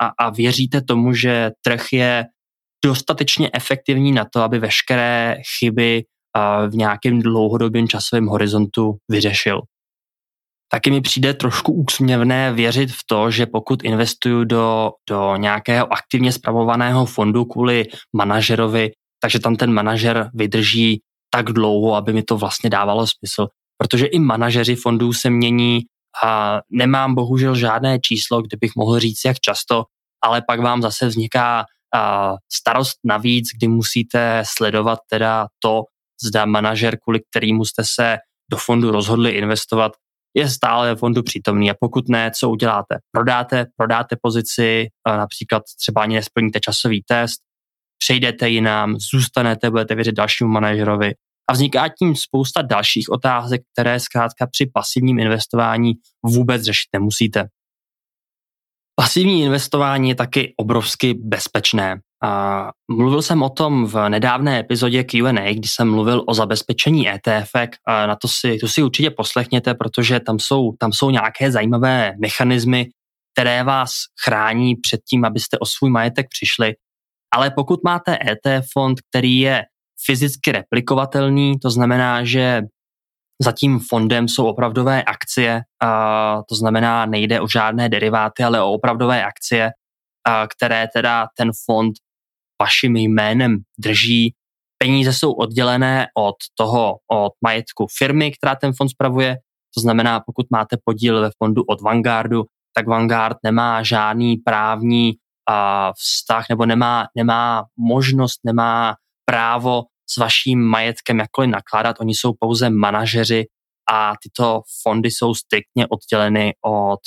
a, a věříte tomu, že trh je dostatečně efektivní na to, aby veškeré chyby v nějakém dlouhodobém časovém horizontu vyřešil. Taky mi přijde trošku úsměvné věřit v to, že pokud investuju do, do nějakého aktivně spravovaného fondu kvůli manažerovi, takže tam ten manažer vydrží tak dlouho, aby mi to vlastně dávalo smysl. Protože i manažeři fondů se mění a nemám bohužel žádné číslo, kde bych mohl říct, jak často, ale pak vám zase vzniká starost navíc, kdy musíte sledovat teda to, zda manažer, kvůli kterýmu jste se do fondu rozhodli investovat, je stále fondu přítomný a pokud ne, co uděláte? Prodáte, prodáte pozici, například třeba ani nesplníte časový test, přejdete jinam, zůstanete, budete věřit dalšímu manažerovi a vzniká tím spousta dalších otázek, které zkrátka při pasivním investování vůbec řešit nemusíte. Pasivní investování je taky obrovsky bezpečné. A mluvil jsem o tom v nedávné epizodě Q&A, kdy jsem mluvil o zabezpečení ETF. Na to si, to si určitě poslechněte, protože tam jsou, tam jsou nějaké zajímavé mechanismy, které vás chrání před tím, abyste o svůj majetek přišli. Ale pokud máte ETF fond, který je fyzicky replikovatelný, to znamená, že za tím fondem jsou opravdové akcie, a to znamená, nejde o žádné deriváty, ale o opravdové akcie, a které teda ten fond vaším jménem drží. Peníze jsou oddělené od toho, od majetku firmy, která ten fond spravuje. To znamená, pokud máte podíl ve fondu od Vanguardu, tak Vanguard nemá žádný právní a, vztah nebo nemá, nemá možnost, nemá právo s vaším majetkem jakkoliv nakládat. Oni jsou pouze manažeři a tyto fondy jsou striktně odděleny od,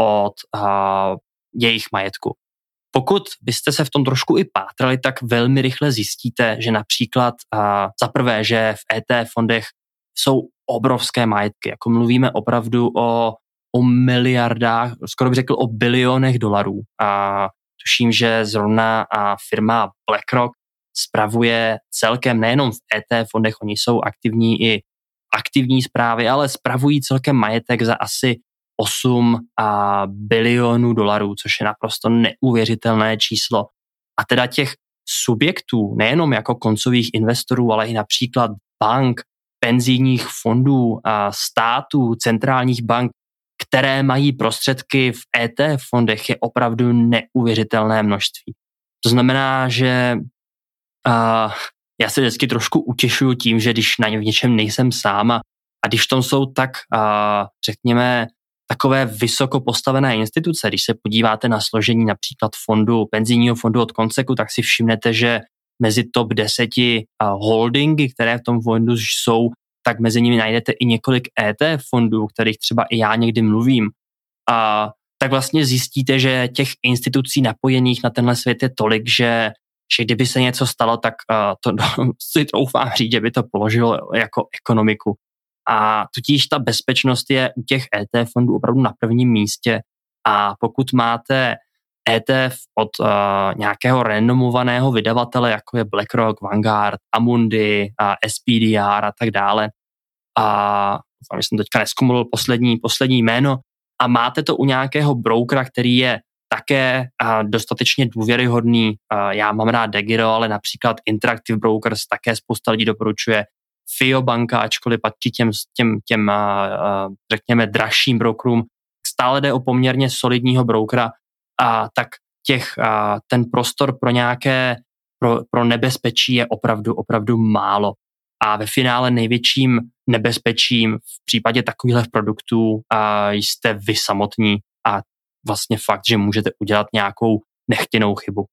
od a, jejich majetku. Pokud byste se v tom trošku i pátrali, tak velmi rychle zjistíte, že například a, za prvé, že v ETF fondech jsou obrovské majetky, jako mluvíme opravdu o, o miliardách, skoro bych řekl o bilionech dolarů. A tuším, že zrovna a firma BlackRock spravuje celkem nejenom v ETF fondech, oni jsou aktivní i aktivní zprávy, ale spravují celkem majetek za asi 8 a bilionů dolarů, což je naprosto neuvěřitelné číslo. A teda těch subjektů, nejenom jako koncových investorů, ale i například bank penzijních fondů, a států, centrálních bank, které mají prostředky v ETF fondech, je opravdu neuvěřitelné množství. To znamená, že já se vždycky trošku utěšuju tím, že když na ně v něčem nejsem sám a, a když tom jsou tak, uh, řekněme, takové vysoko postavené instituce, když se podíváte na složení například fondu, penzijního fondu od Konseku, tak si všimnete, že mezi top deseti holdingy, které v tom fondu jsou, tak mezi nimi najdete i několik ETF fondů, kterých třeba i já někdy mluvím. A tak vlastně zjistíte, že těch institucí napojených na tenhle svět je tolik, že, že kdyby se něco stalo, tak uh, to si troufám říct, že by to položilo jako ekonomiku. A tudíž ta bezpečnost je u těch ETF fondů opravdu na prvním místě a pokud máte ETF od uh, nějakého renomovaného vydavatele, jako je BlackRock, Vanguard, Amundi, uh, SPDR a tak dále, a doufám, že jsem teďka neskumul poslední, poslední jméno, a máte to u nějakého brokera, který je také dostatečně důvěryhodný. Já mám rád Degiro, ale například Interactive Brokers také spousta lidí doporučuje. FIO banka, ačkoliv patří těm, těm, těm řekněme, dražším brokerům, stále jde o poměrně solidního brokera, a tak těch, a, ten prostor pro nějaké pro, pro nebezpečí je opravdu, opravdu málo. A ve finále největším nebezpečím v případě takových produktů a jste vy samotní a vlastně fakt, že můžete udělat nějakou nechtěnou chybu.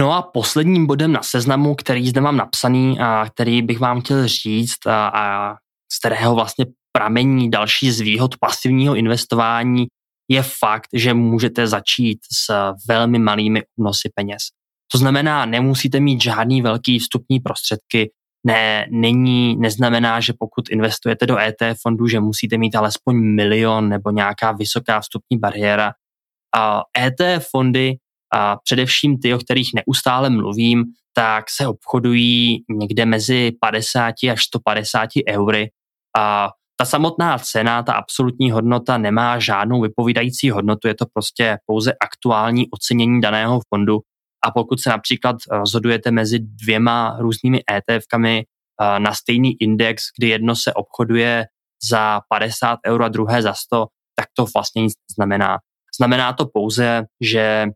No a posledním bodem na seznamu, který zde mám napsaný a který bych vám chtěl říct a, a z kterého vlastně pramení další z výhod pasivního investování, je fakt, že můžete začít s velmi malými obnosy peněz. To znamená, nemusíte mít žádný velký vstupní prostředky, ne, není, neznamená, že pokud investujete do ETF fondů, že musíte mít alespoň milion nebo nějaká vysoká vstupní bariéra. A ETF fondy, a především ty, o kterých neustále mluvím, tak se obchodují někde mezi 50 až 150 eury. A ta samotná cena, ta absolutní hodnota nemá žádnou vypovídající hodnotu, je to prostě pouze aktuální ocenění daného fondu. A pokud se například rozhodujete mezi dvěma různými ETFkami eh, na stejný index, kdy jedno se obchoduje za 50 euro a druhé za 100, tak to vlastně nic znamená. Znamená to pouze, že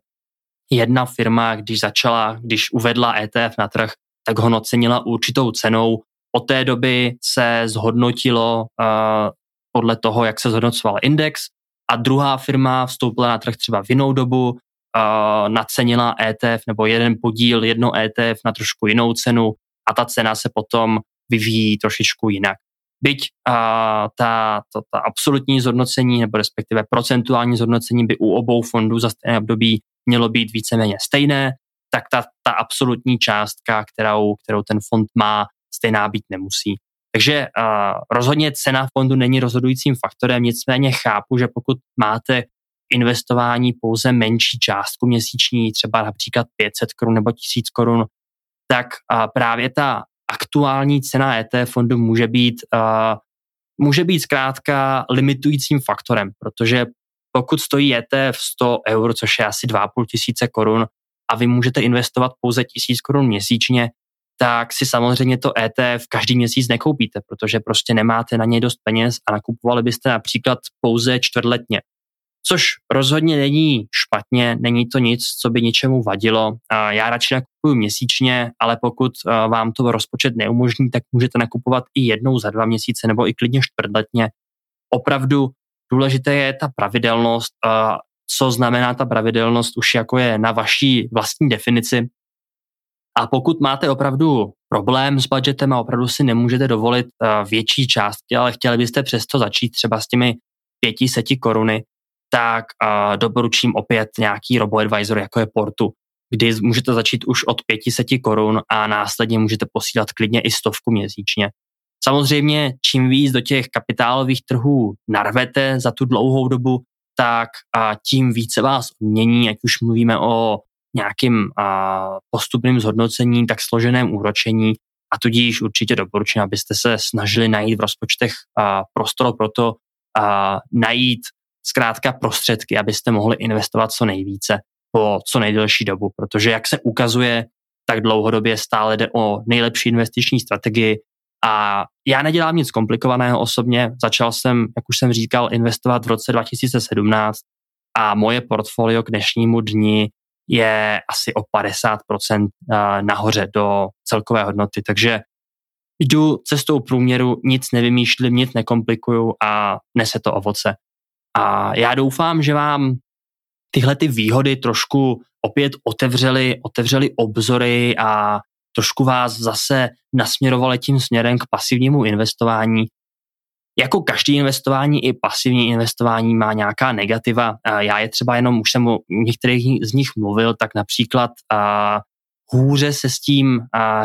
jedna firma, když začala, když uvedla ETF na trh, tak ho nacenila určitou cenou od té doby se zhodnotilo uh, podle toho, jak se zhodnocoval index a druhá firma vstoupila na trh třeba v jinou dobu, nacenila ETF nebo jeden podíl, jedno ETF na trošku jinou cenu a ta cena se potom vyvíjí trošičku jinak. Byť uh, ta, to, ta absolutní zhodnocení nebo respektive procentuální zhodnocení by u obou fondů za stejné období mělo být víceméně stejné, tak ta, ta absolutní částka, kterou, kterou ten fond má, stejná být nemusí. Takže uh, rozhodně cena fondu není rozhodujícím faktorem, nicméně chápu, že pokud máte investování pouze menší částku měsíční, třeba například 500 korun nebo 1000 korun, tak právě ta aktuální cena ETF fondu může být, může být zkrátka limitujícím faktorem, protože pokud stojí ETF 100 eur, což je asi 2,5 tisíce korun, a vy můžete investovat pouze 1000 korun měsíčně, tak si samozřejmě to ETF každý měsíc nekoupíte, protože prostě nemáte na něj dost peněz a nakupovali byste například pouze čtvrtletně. Což rozhodně není špatně, není to nic, co by ničemu vadilo. Já radši nakupuju měsíčně, ale pokud vám to rozpočet neumožní, tak můžete nakupovat i jednou za dva měsíce nebo i klidně čtvrtletně. Opravdu důležité je ta pravidelnost. Co znamená ta pravidelnost, už jako je na vaší vlastní definici, a pokud máte opravdu problém s budgetem a opravdu si nemůžete dovolit uh, větší částky, ale chtěli byste přesto začít třeba s těmi 500 koruny, tak uh, doporučím opět nějaký robo-advisor, jako je Portu, kdy můžete začít už od 500 korun a následně můžete posílat klidně i stovku měsíčně. Samozřejmě, čím víc do těch kapitálových trhů narvete za tu dlouhou dobu, tak a tím více vás odmění, ať už mluvíme o nějakým a, postupným zhodnocením, tak složeném úročení a tudíž určitě doporučím, abyste se snažili najít v rozpočtech a, prostor pro to a, najít zkrátka prostředky, abyste mohli investovat co nejvíce po co nejdelší dobu, protože jak se ukazuje, tak dlouhodobě stále jde o nejlepší investiční strategii A já nedělám nic komplikovaného osobně. Začal jsem, jak už jsem říkal, investovat v roce 2017 a moje portfolio k dnešnímu dni je asi o 50% eh, nahoře do celkové hodnoty. Takže jdu cestou průměru, nic nevymýšlím, nic nekomplikuju a nese to ovoce. A já doufám, že vám tyhle ty výhody trošku opět otevřely, otevřely obzory a trošku vás zase nasměrovali tím směrem k pasivnímu investování. Jako každý investování, i pasivní investování má nějaká negativa. Já je třeba jenom, už jsem o některých z nich mluvil, tak například hůře se s tím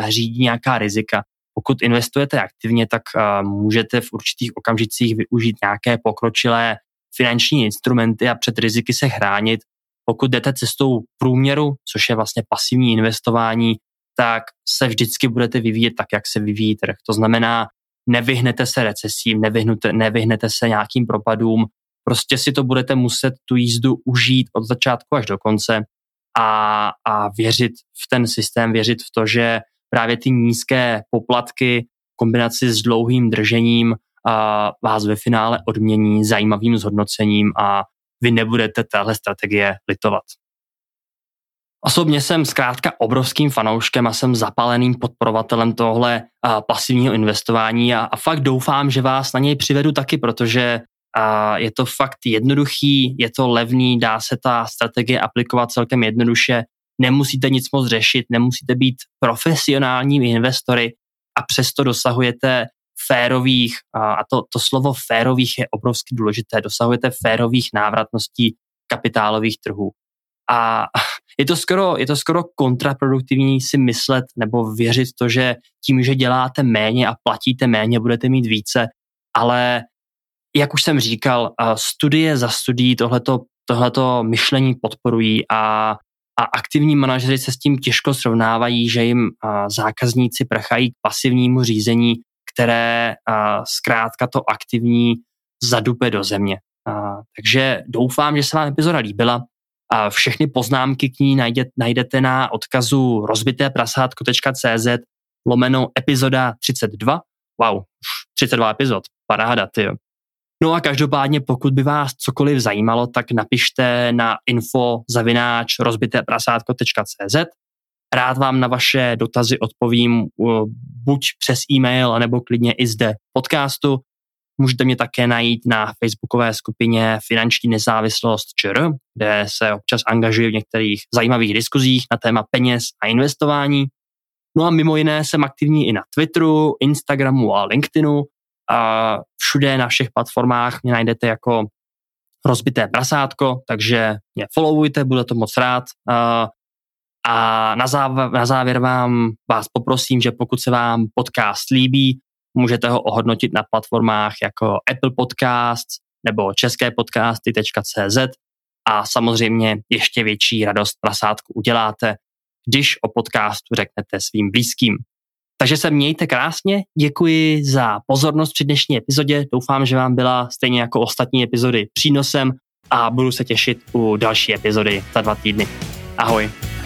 řídí nějaká rizika. Pokud investujete aktivně, tak můžete v určitých okamžicích využít nějaké pokročilé finanční instrumenty a před riziky se chránit. Pokud jdete cestou průměru, což je vlastně pasivní investování, tak se vždycky budete vyvíjet tak, jak se vyvíjí trh. To znamená, nevyhnete se recesím, nevyhnete, nevyhnete se nějakým propadům, prostě si to budete muset tu jízdu užít od začátku až do konce a, a věřit v ten systém, věřit v to, že právě ty nízké poplatky v kombinaci s dlouhým držením vás ve finále odmění zajímavým zhodnocením a vy nebudete téhle strategie litovat. Osobně jsem zkrátka obrovským fanouškem a jsem zapáleným podporovatelem tohle pasivního investování a, a fakt doufám, že vás na něj přivedu taky, protože a, je to fakt jednoduchý, je to levný, dá se ta strategie aplikovat celkem jednoduše, nemusíte nic moc řešit, nemusíte být profesionálními investory a přesto dosahujete férových, a to, to slovo férových je obrovsky důležité, dosahujete férových návratností kapitálových trhů. A je to skoro, je to skoro kontraproduktivní si myslet nebo věřit to, že tím, že děláte méně a platíte méně, budete mít více, ale jak už jsem říkal, studie za studií tohleto, tohleto myšlení podporují a, a aktivní manažeři se s tím těžko srovnávají, že jim zákazníci prchají k pasivnímu řízení, které zkrátka to aktivní zadupe do země. Takže doufám, že se vám epizoda líbila. Všechny poznámky k ní najdete, na odkazu rozbité.prasátko.cz lomeno epizoda 32. Wow, 32 epizod, paráda, ty. No a každopádně, pokud by vás cokoliv zajímalo, tak napište na info zavináč rozbiteprasátko.cz. Rád vám na vaše dotazy odpovím buď přes e-mail, nebo klidně i zde podcastu. Můžete mě také najít na facebookové skupině Finanční nezávislost ČR, kde se občas angažuji v některých zajímavých diskuzích na téma peněz a investování. No a mimo jiné jsem aktivní i na Twitteru, Instagramu a LinkedInu. A všude na všech platformách mě najdete jako rozbité prasátko, takže mě followujte, budu to moc rád. A na závěr, na závěr vám vás poprosím, že pokud se vám podcast líbí, Můžete ho ohodnotit na platformách jako Apple Podcasts nebo české podcasty.cz a samozřejmě ještě větší radost prasátku uděláte, když o podcastu řeknete svým blízkým. Takže se mějte krásně, děkuji za pozornost při dnešní epizodě, doufám, že vám byla stejně jako ostatní epizody přínosem a budu se těšit u další epizody za dva týdny. Ahoj.